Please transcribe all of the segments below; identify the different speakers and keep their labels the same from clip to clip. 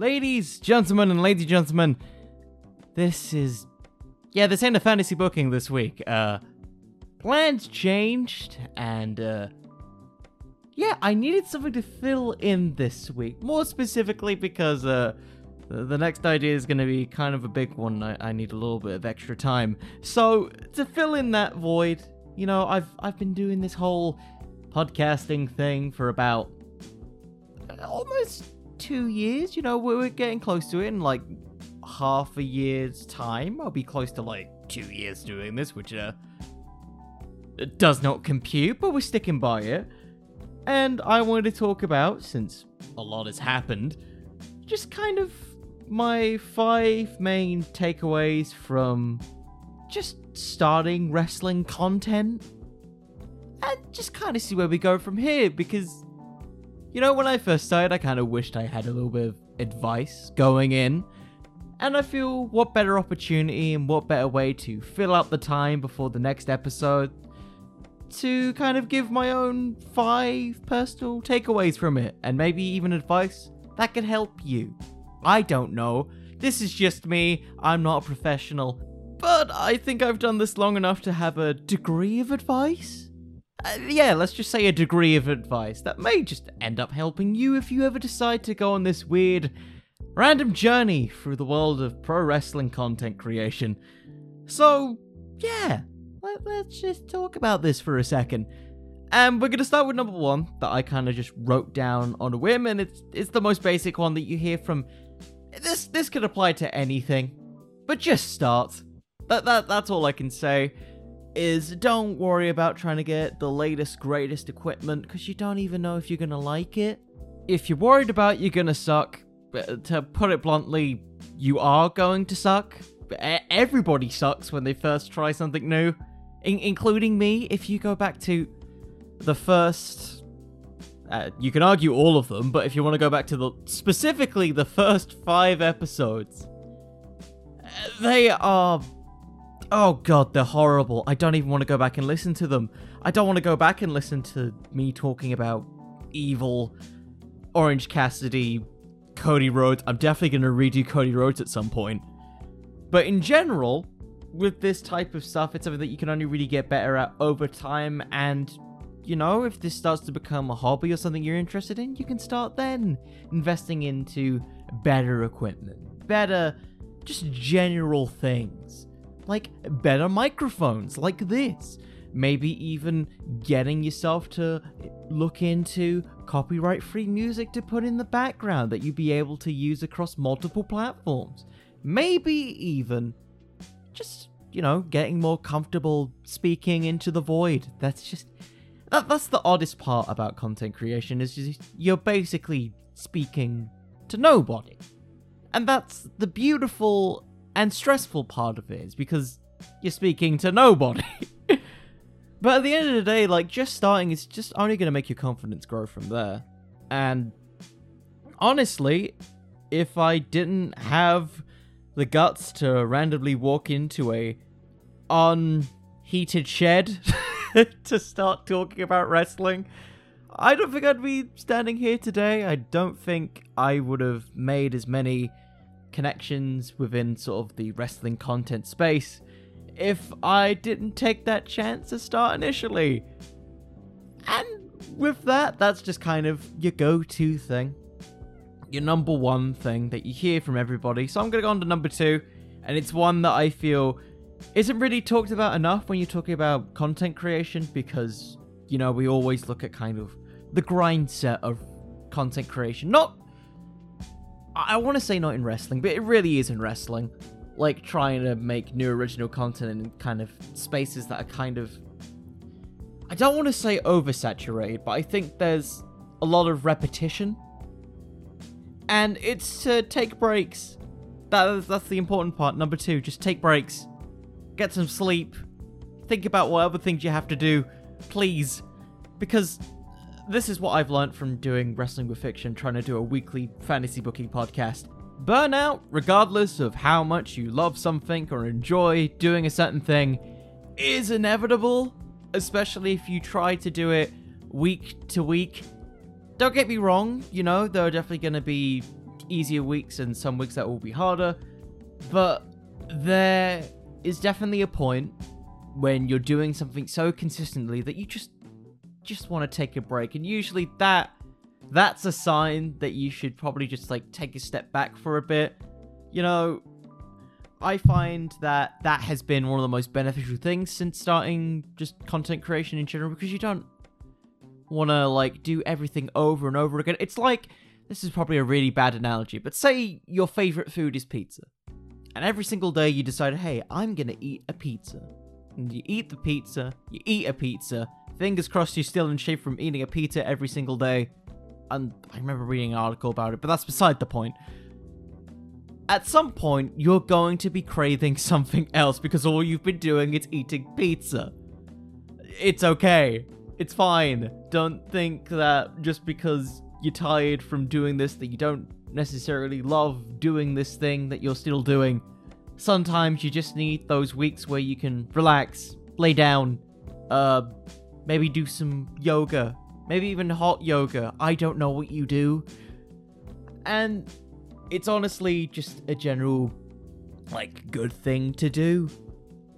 Speaker 1: ladies, gentlemen, and lady gentlemen, this is yeah, this ain't a fantasy booking this week. Uh, plans changed, and uh, yeah, I needed something to fill in this week. More specifically, because uh, the next idea is going to be kind of a big one. I, I need a little bit of extra time. So to fill in that void, you know, I've I've been doing this whole podcasting thing for about almost two years. You know, we're, getting close to it in like half a year's time. I'll be close to like two years doing this, which uh does not compute, but we're sticking by it. And I wanted to talk about, since a lot has happened, just kind of my five main takeaways from just starting wrestling content. And just kind of see where we go from here, because, you know, when I first started, I kind of wished I had a little bit of advice going in. And I feel what better opportunity and what better way to fill out the time before the next episode to kind of give my own five personal takeaways from it and maybe even advice that could help you. I don't know. This is just me. I'm not a professional. But I think I've done this long enough to have a degree of advice. Uh, yeah, let's just say a degree of advice that may just end up helping you if you ever decide to go on this weird, random journey through the world of pro wrestling content creation. So, yeah, let, us just talk about this for a second. And we're gonna start with number one that I kind of just wrote down on a whim, and it's it's the most basic one that you hear from. This this could apply to anything, but just start. That that that's all I can say. Is don't worry about trying to get the latest greatest equipment because you don't even know if you're gonna like it. If you're worried about you're gonna suck, to put it bluntly, you are going to suck. Everybody sucks when they first try something new in- including me. If you go back to the first, uh, you can argue all of them, but if you want to go back to the specifically the first five episodes, they are. Oh god, they're horrible. I don't even want to go back and listen to them. I don't want to go back and listen to me talking about evil Orange Cassidy, Cody Rhodes. I'm definitely going to redo Cody Rhodes at some point. But in general, with this type of stuff, it's something that you can only really get better at over time. And, you know, if this starts to become a hobby or something you're interested in, you can start then investing into better equipment, better, just general things. Like better microphones, like this. Maybe even getting yourself to look into copyright free music to put in the background that you'd be able to use across multiple platforms. Maybe even just you know getting more comfortable speaking into the void that's just that, that's the oddest part about content creation is just you're basically speaking to nobody and that's the beautiful and stressful part of it is because you're speaking to nobody but at the end of the day like just starting is just only going to make your confidence grow from there and honestly if i didn't have the guts to randomly walk into a unheated shed to start talking about wrestling. I don't think I'd be standing here today. I don't think I would have made as many connections within sort of the wrestling content space if I didn't take that chance to start initially. And with that, that's just kind of your go to thing your number one thing that you hear from everybody. So I'm going to go on to number two, and it's one that I feel isn't really talked about enough when you're talking about content creation because, you know, we always look at kind of the grind set of content creation. Not, I want to say not in wrestling, but it really is in wrestling. Like trying to make new original content in kind of spaces that are kind of, I don't want to say oversaturated, but I think there's a lot of repetition and it's to take breaks. That, that's the important part. Number two, just take breaks. Get some sleep. Think about what other things you have to do, please. Because this is what I've learned from doing Wrestling with Fiction, trying to do a weekly fantasy booking podcast. Burnout, regardless of how much you love something or enjoy doing a certain thing, is inevitable, especially if you try to do it week to week don't get me wrong, you know, there are definitely going to be easier weeks and some weeks that will be harder. But there is definitely a point when you're doing something so consistently that you just just want to take a break and usually that that's a sign that you should probably just like take a step back for a bit. You know, I find that that has been one of the most beneficial things since starting just content creation in general because you don't want to like do everything over and over again. It's like this is probably a really bad analogy, but say your favorite food is pizza. And every single day you decide, "Hey, I'm going to eat a pizza." And you eat the pizza, you eat a pizza. Fingers crossed you're still in shape from eating a pizza every single day. And I remember reading an article about it, but that's beside the point at some point, you're going to be craving something else because all you've been doing is eating pizza. It's okay. It's fine. Don't think that just because you're tired from doing this that you don't necessarily love doing this thing that you're still doing. Sometimes you just need those weeks where you can relax, lay down, uh, maybe do some yoga, maybe even hot yoga. I don't know what you do. And it's honestly just a general like good thing to do.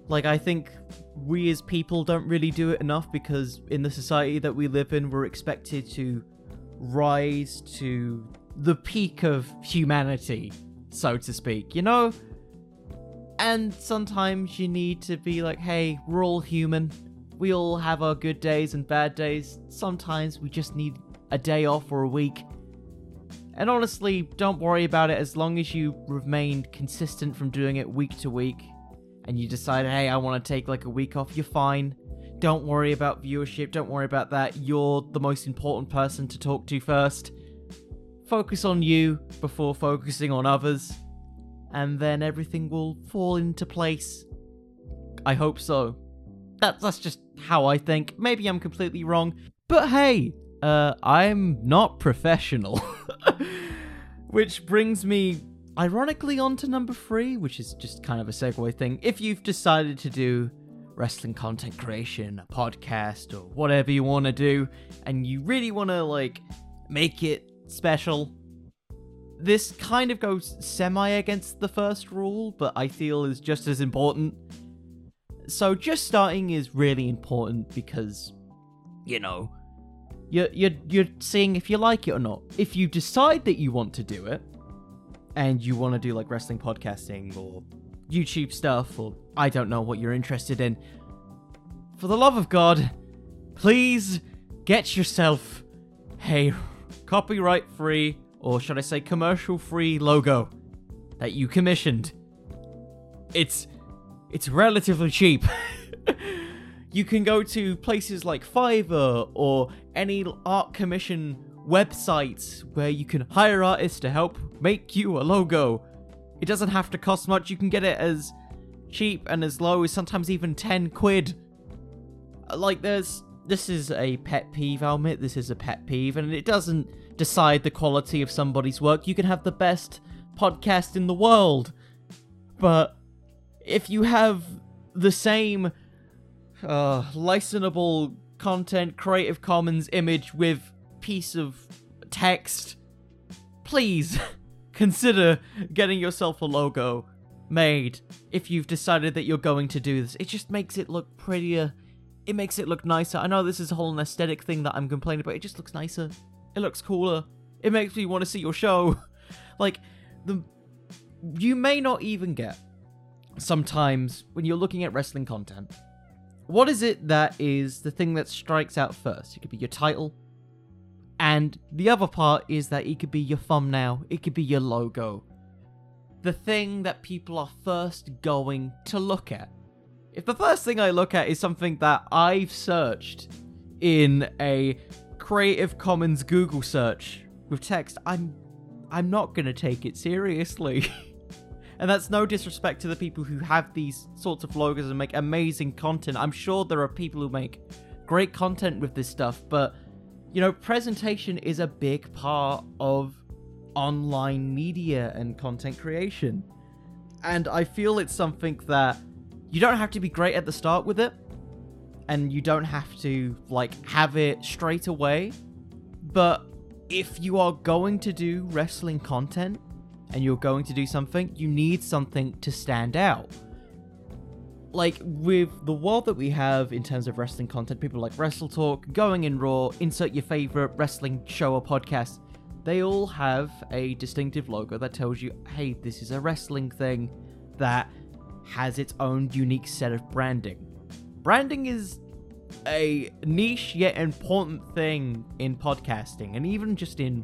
Speaker 1: Like I think we as people don't really do it enough because in the society that we live in we're expected to rise to the peak of humanity, so to speak, you know? And sometimes you need to be like, hey, we're all human. We all have our good days and bad days. Sometimes we just need a day off or a week and honestly, don't worry about it as long as you remain consistent from doing it week to week and you decide, hey, I want to take like a week off, you're fine. Don't worry about viewership, don't worry about that. You're the most important person to talk to first. Focus on you before focusing on others, and then everything will fall into place. I hope so. That's, that's just how I think. Maybe I'm completely wrong, but hey, uh, I'm not professional. which brings me, ironically, on to number three, which is just kind of a segue thing. If you've decided to do wrestling content creation, a podcast, or whatever you want to do, and you really want to, like, make it special, this kind of goes semi against the first rule, but I feel is just as important. So, just starting is really important because, you know, you're, you're, you're seeing if you like it or not. If you decide that you want to do it, and you want to do like wrestling podcasting or YouTube stuff, or I don't know what you're interested in, for the love of God, please get yourself a copyright free, or should I say commercial free logo that you commissioned. It's it's relatively cheap. you can go to places like Fiverr or any art commission websites where you can hire artists to help make you a logo. It doesn't have to cost much, you can get it as cheap and as low as sometimes even 10 quid. Uh, like, there's. This is a pet peeve, I'll admit, this is a pet peeve, and it doesn't decide the quality of somebody's work. You can have the best podcast in the world, but if you have the same uh, licensable content, Creative Commons image with piece of text, please consider getting yourself a logo made if you've decided that you're going to do this. It just makes it look prettier. It makes it look nicer. I know this is a whole aesthetic thing that I'm complaining about. It just looks nicer. It looks cooler. It makes me want to see your show. like the you may not even get sometimes when you're looking at wrestling content what is it that is the thing that strikes out first? It could be your title. And the other part is that it could be your thumbnail, it could be your logo. The thing that people are first going to look at. If the first thing I look at is something that I've searched in a Creative Commons Google search with text, I'm I'm not going to take it seriously. And that's no disrespect to the people who have these sorts of logos and make amazing content. I'm sure there are people who make great content with this stuff, but you know, presentation is a big part of online media and content creation. And I feel it's something that you don't have to be great at the start with it, and you don't have to like have it straight away, but if you are going to do wrestling content and you're going to do something, you need something to stand out. Like with the world that we have in terms of wrestling content, people like Wrestle Talk, Going in Raw, insert your favorite wrestling show or podcast, they all have a distinctive logo that tells you, hey, this is a wrestling thing that has its own unique set of branding. Branding is a niche yet important thing in podcasting and even just in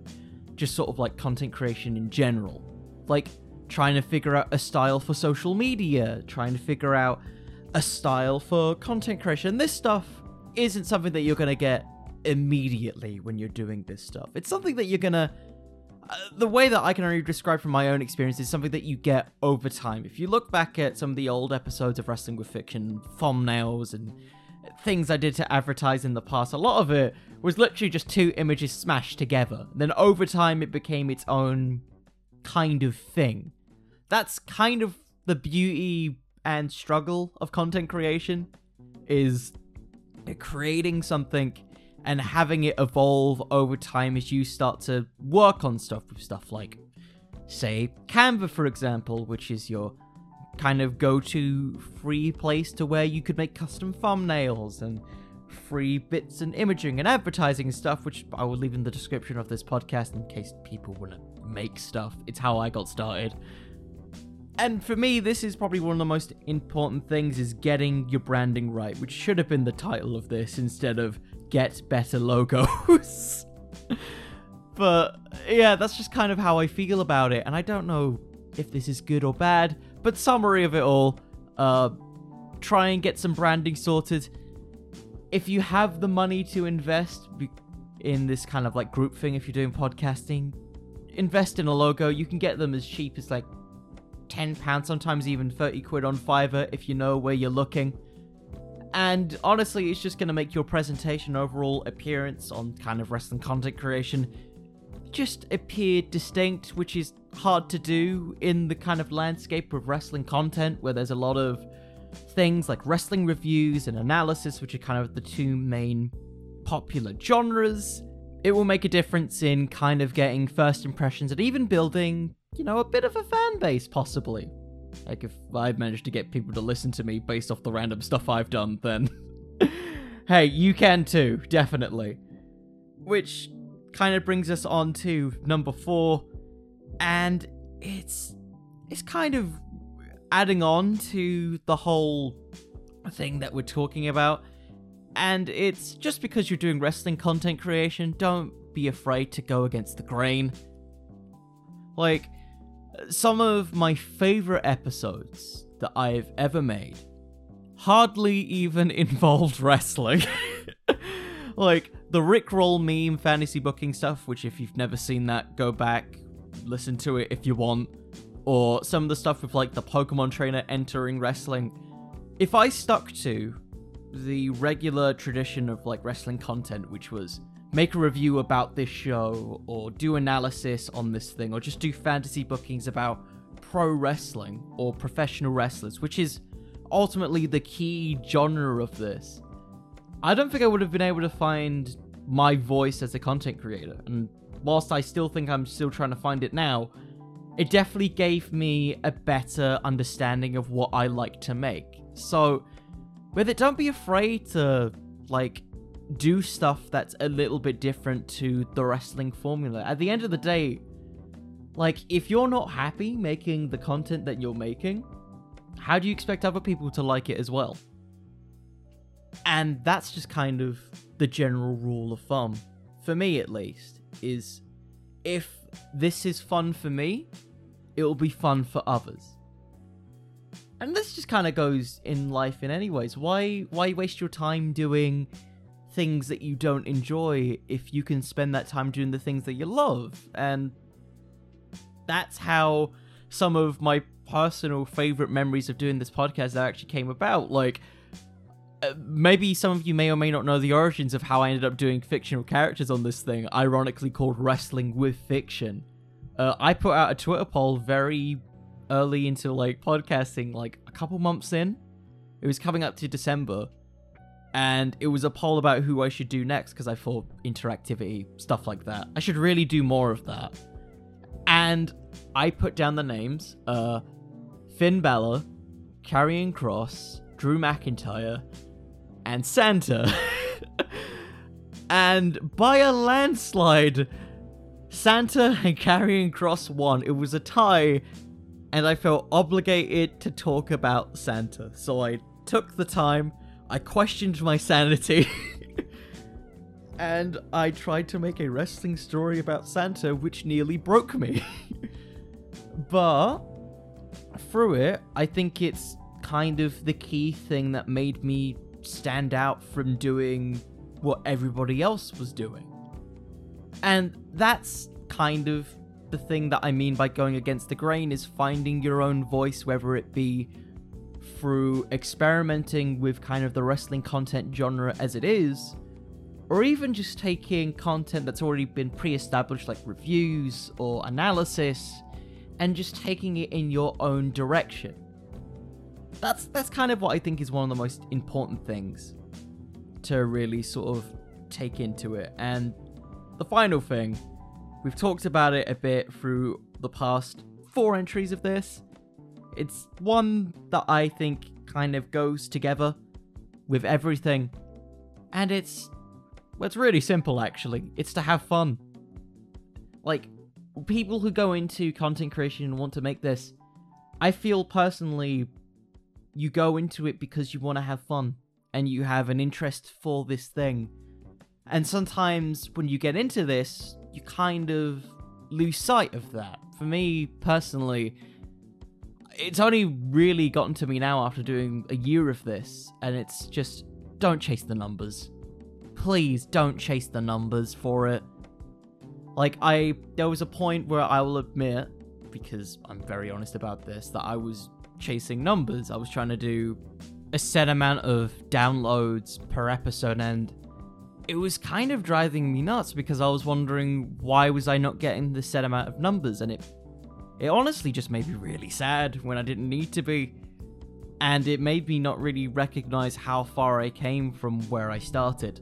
Speaker 1: just sort of like content creation in general. Like trying to figure out a style for social media, trying to figure out a style for content creation. This stuff isn't something that you're going to get immediately when you're doing this stuff. It's something that you're going to uh, the way that I can only describe from my own experience is something that you get over time. If you look back at some of the old episodes of Wrestling with Fiction, thumbnails and things I did to advertise in the past, a lot of it was literally just two images smashed together. Then over time, it became its own kind of thing. That's kind of the beauty and struggle of content creation is creating something and having it evolve over time as you start to work on stuff with stuff like say Canva for example, which is your kind of go to free place to where you could make custom thumbnails and free bits and imaging and advertising and stuff, which I will leave in the description of this podcast in case people want to make stuff. It's how I got started. And for me, this is probably one of the most important things is getting your branding right, which should have been the title of this instead of get better logos. but yeah, that's just kind of how I feel about it. And I don't know if this is good or bad. But summary of it all, uh, try and get some branding sorted. If you have the money to invest in this kind of like group thing, if you're doing podcasting, invest in a logo. You can get them as cheap as like ten pounds, sometimes even thirty quid on Fiverr if you know where you're looking. And honestly, it's just going to make your presentation overall appearance on kind of wrestling content creation just appear distinct, which is hard to do in the kind of landscape of wrestling content where there's a lot of things like wrestling reviews and analysis, which are kind of the two main popular genres. It will make a difference in kind of getting first impressions and even building, you know, a bit of a fan base, possibly. Like, if I've managed to get people to listen to me based off the random stuff I've done, then. hey, you can too, definitely. Which kind of brings us on to number four, and it's it's kind of adding on to the whole thing that we're talking about. And it's just because you're doing wrestling content creation, don't be afraid to go against the grain. Like, some of my favorite episodes that I've ever made hardly even involved wrestling. like, the Rickroll meme fantasy booking stuff, which if you've never seen that, go back, listen to it if you want. Or some of the stuff with like the Pokemon trainer entering wrestling. If I stuck to the regular tradition of like wrestling content, which was make a review about this show, or do analysis on this thing, or just do fantasy bookings about pro wrestling or professional wrestlers, which is ultimately the key genre of this. I don't think I would have been able to find my voice as a content creator. And whilst I still think I'm still trying to find it now, it definitely gave me a better understanding of what I like to make. So, with it, don't be afraid to, like, do stuff that's a little bit different to the wrestling formula. At the end of the day, like, if you're not happy making the content that you're making, how do you expect other people to like it as well? And that's just kind of the general rule of thumb, for me at least, is if this is fun for me, it will be fun for others. And this just kind of goes in life in any ways. Why why waste your time doing things that you don't enjoy if you can spend that time doing the things that you love? And that's how some of my personal favorite memories of doing this podcast that actually came about. Like uh, maybe some of you may or may not know the origins of how I ended up doing fictional characters on this thing, ironically called Wrestling with Fiction. Uh, I put out a Twitter poll very early into like podcasting, like a couple months in. It was coming up to December. and it was a poll about who I should do next because I thought interactivity, stuff like that. I should really do more of that. And I put down the names uh, Finn Balor, Karrion Cross, Drew McIntyre, and Santa. and by a landslide, Santa and Karrion Cross won. It was a tie, and I felt obligated to talk about Santa. So I took the time, I questioned my sanity, and I tried to make a wrestling story about Santa, which nearly broke me. but through it, I think it's kind of the key thing that made me stand out from doing what everybody else was doing. And that's kind of the thing that I mean by going against the grain is finding your own voice, whether it be through experimenting with kind of the wrestling content genre as it is, or even just taking content that's already been pre established, like reviews or analysis, and just taking it in your own direction. That's that's kind of what I think is one of the most important things to really sort of take into it. And the final thing, we've talked about it a bit through the past four entries of this. It's one that I think kind of goes together with everything. And it's well, it's really simple actually. It's to have fun. Like people who go into content creation and want to make this, I feel personally you go into it because you want to have fun and you have an interest for this thing. And sometimes when you get into this, you kind of lose sight of that. For me personally, it's only really gotten to me now after doing a year of this, and it's just don't chase the numbers. Please don't chase the numbers for it. Like I there was a point where I will admit because I'm very honest about this that I was chasing numbers. I was trying to do a set amount of downloads per episode and it was kind of driving me nuts because I was wondering why was I not getting the set amount of numbers? And it it honestly just made me really sad when I didn't need to be. And it made me not really recognize how far I came from where I started.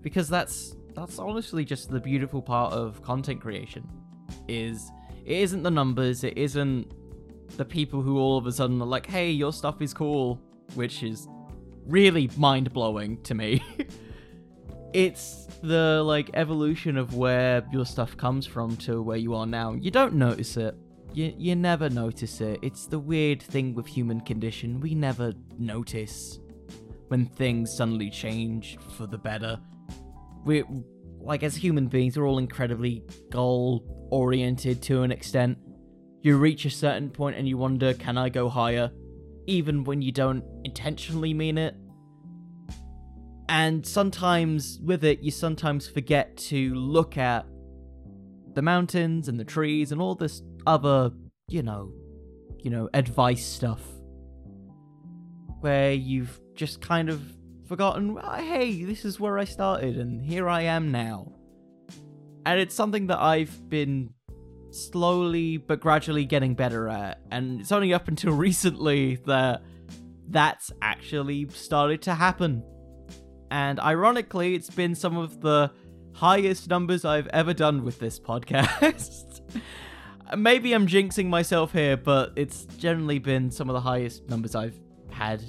Speaker 1: Because that's that's honestly just the beautiful part of content creation is it isn't the numbers it isn't the people who all of a sudden are like hey your stuff is cool which is really mind blowing to me. it's the like evolution of where your stuff comes from to where you are now. You don't notice it. You you never notice it. It's the weird thing with human condition. We never notice when things suddenly change for the better. We like as human beings, we're all incredibly goal oriented to an extent. You reach a certain point and you wonder, can I go higher? even when you don't intentionally mean it. And sometimes with it, you sometimes forget to look at the mountains and the trees and all this other, you know, you know, advice stuff. Where you've just kind of forgotten, oh, hey, this is where I started and here I am now. And it's something that I've been slowly but gradually getting better at. And it's only up until recently that that's actually started to happen. And ironically, it's been some of the highest numbers I've ever done with this podcast. Maybe I'm jinxing myself here, but it's generally been some of the highest numbers I've had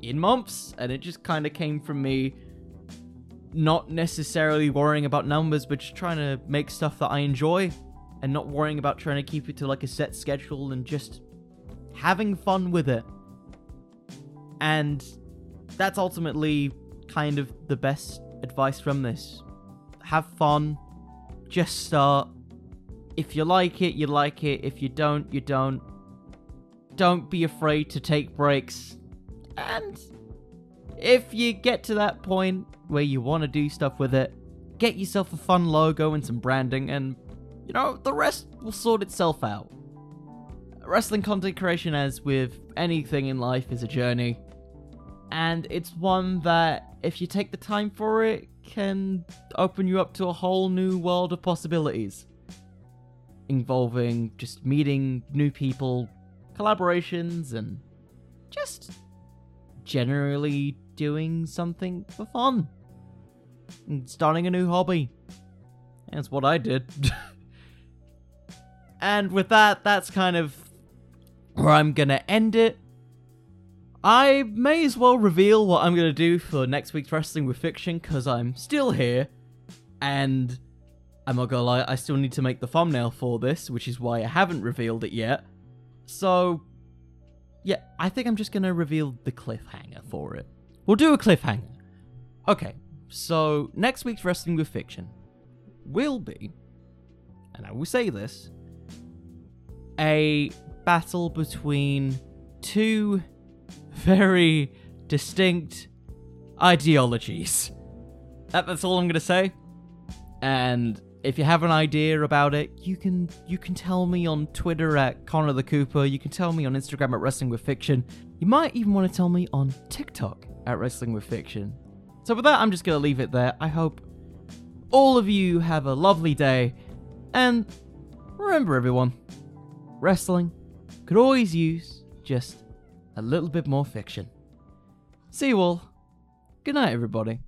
Speaker 1: in months. And it just kind of came from me not necessarily worrying about numbers, but just trying to make stuff that I enjoy and not worrying about trying to keep it to like a set schedule and just having fun with it. And that's ultimately kind of the best advice from this. Have fun, just start. If you like it, you like it. If you don't, you don't. Don't be afraid to take breaks. And if you get to that point where you want to do stuff with it, get yourself a fun logo and some branding and you know, the rest will sort itself out. Wrestling content creation, as with anything in life, is a journey. And it's one that, if you take the time for it, can open you up to a whole new world of possibilities. Involving just meeting new people, collaborations, and just generally doing something for fun and starting a new hobby. That's what I did. and with that, that's kind of where I'm gonna end it. I may as well reveal what I'm gonna do for next week's Wrestling with Fiction because I'm still here, and I'm not gonna lie, I still need to make the thumbnail for this, which is why I haven't revealed it yet. So, yeah, I think I'm just gonna reveal the cliffhanger for it. We'll do a cliffhanger. Okay, so next week's Wrestling with Fiction will be, and I will say this, a battle between two very distinct ideologies. That, that's all I'm gonna say. And if you have an idea about it, you can you can tell me on Twitter at Connor the Cooper. You can tell me on Instagram at Wrestling with Fiction. You might even want to tell me on TikTok at Wrestling with Fiction. So with that, I'm just gonna leave it there. I hope all of you have a lovely day, and remember, everyone, wrestling could always use just a little bit more fiction. See you all. Good night, everybody.